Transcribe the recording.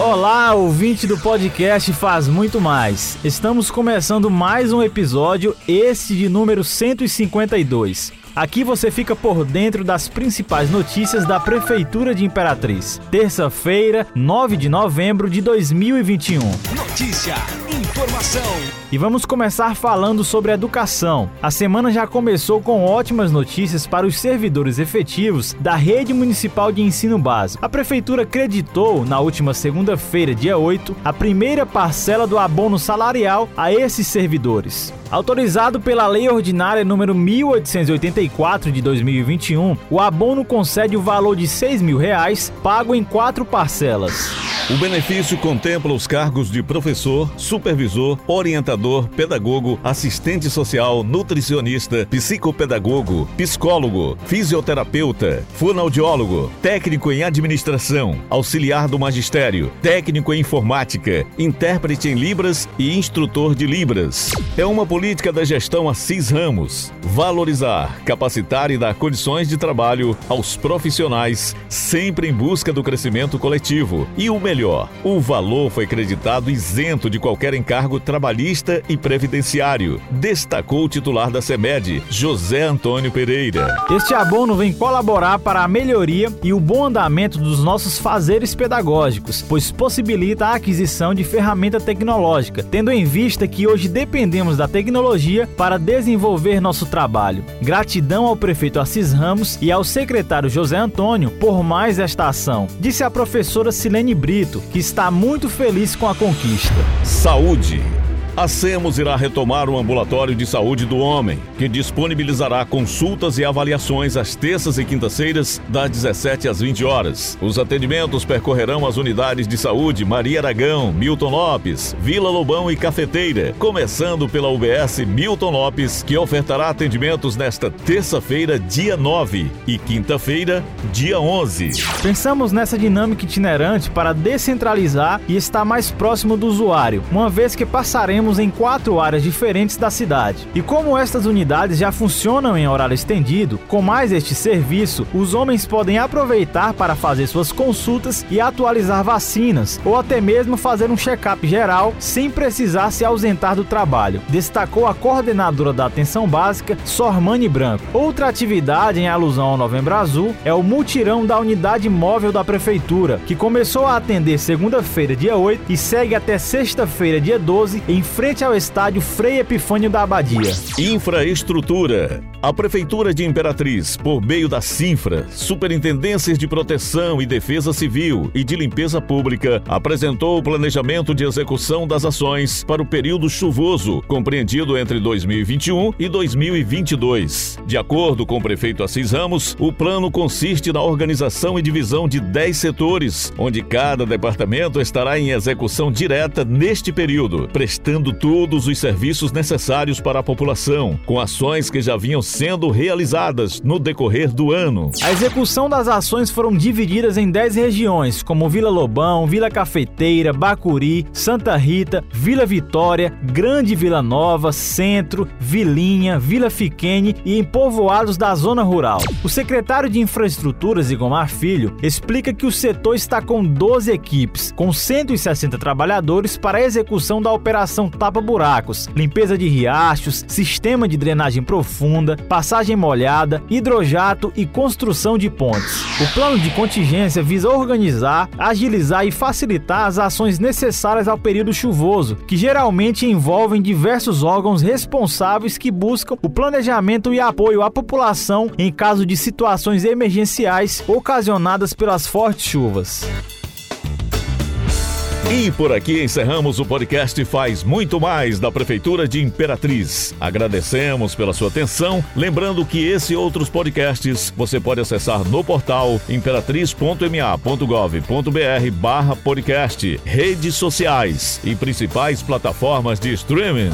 Olá, ouvinte do podcast Faz Muito Mais. Estamos começando mais um episódio, esse de número 152. Aqui você fica por dentro das principais notícias da Prefeitura de Imperatriz. Terça-feira, 9 de novembro de 2021. Notícia, informação. E vamos começar falando sobre educação. A semana já começou com ótimas notícias para os servidores efetivos da Rede Municipal de Ensino Básico. A Prefeitura acreditou, na última segunda-feira, dia 8, a primeira parcela do abono salarial a esses servidores. Autorizado pela Lei Ordinária número 1884 de 2021, o abono concede o valor de 6 mil reais, pago em quatro parcelas. O benefício contempla os cargos de professor, supervisor, orientador, pedagogo, assistente social, nutricionista, psicopedagogo, psicólogo, fisioterapeuta, fonoaudiólogo, técnico em administração, auxiliar do magistério, técnico em informática, intérprete em Libras e instrutor de Libras. É uma política da gestão Assis Ramos. Valorizar, capacitar e dar condições de trabalho aos profissionais, sempre em busca do crescimento coletivo. E o melhor, o valor foi creditado isento de qualquer encargo trabalhista e previdenciário, destacou o titular da CEMED, José Antônio Pereira. Este abono vem colaborar para a melhoria e o bom andamento dos nossos fazeres pedagógicos, pois possibilita a aquisição de ferramenta tecnológica, tendo em vista que hoje dependemos da tecnologia para desenvolver nosso trabalho. Gratidão ao prefeito Assis Ramos e ao secretário José Antônio por mais esta ação, disse a professora Silene Brito, que está muito feliz com a conquista. Saúde. A SEMOS irá retomar o ambulatório de saúde do homem, que disponibilizará consultas e avaliações às terças e quintas-feiras, das 17 às 20 horas. Os atendimentos percorrerão as unidades de saúde Maria Aragão, Milton Lopes, Vila Lobão e Cafeteira, começando pela UBS Milton Lopes, que ofertará atendimentos nesta terça-feira, dia 9, e quinta-feira, dia 11. Pensamos nessa dinâmica itinerante para descentralizar e estar mais próximo do usuário, uma vez que passaremos em quatro áreas diferentes da cidade. E como estas unidades já funcionam em horário estendido, com mais este serviço, os homens podem aproveitar para fazer suas consultas e atualizar vacinas, ou até mesmo fazer um check-up geral sem precisar se ausentar do trabalho, destacou a coordenadora da atenção básica, Sormani Branco. Outra atividade em alusão ao Novembro Azul é o mutirão da unidade móvel da prefeitura, que começou a atender segunda-feira, dia 8, e segue até sexta-feira, dia 12, em frente ao estádio Frei Epifânio da Abadia. Infraestrutura. A Prefeitura de Imperatriz, por meio da Sinfra, Superintendências de Proteção e Defesa Civil e de Limpeza Pública, apresentou o planejamento de execução das ações para o período chuvoso, compreendido entre 2021 e 2022. De acordo com o prefeito Assis Ramos, o plano consiste na organização e divisão de 10 setores, onde cada departamento estará em execução direta neste período, prestando todos os serviços necessários para a população, com ações que já vinham sendo realizadas no decorrer do ano. A execução das ações foram divididas em 10 regiões, como Vila Lobão, Vila Cafeteira, Bacuri, Santa Rita, Vila Vitória, Grande Vila Nova, Centro, Vilinha, Vila Fiquene e em povoados da zona rural. O secretário de Infraestruturas, Igomar Filho, explica que o setor está com 12 equipes, com 160 trabalhadores para a execução da operação Tapa Buracos, limpeza de riachos, sistema de drenagem profunda, passagem molhada, hidrojato e construção de pontes. O plano de contingência visa organizar, agilizar e facilitar as ações necessárias ao período chuvoso, que geralmente envolvem diversos órgãos responsáveis que buscam o planejamento e apoio à população em caso de situações emergenciais ocasionadas pelas fortes chuvas. E por aqui encerramos o podcast Faz Muito Mais da Prefeitura de Imperatriz. Agradecemos pela sua atenção, lembrando que esse e outros podcasts você pode acessar no portal imperatriz.ma.gov.br barra podcast, redes sociais e principais plataformas de streaming.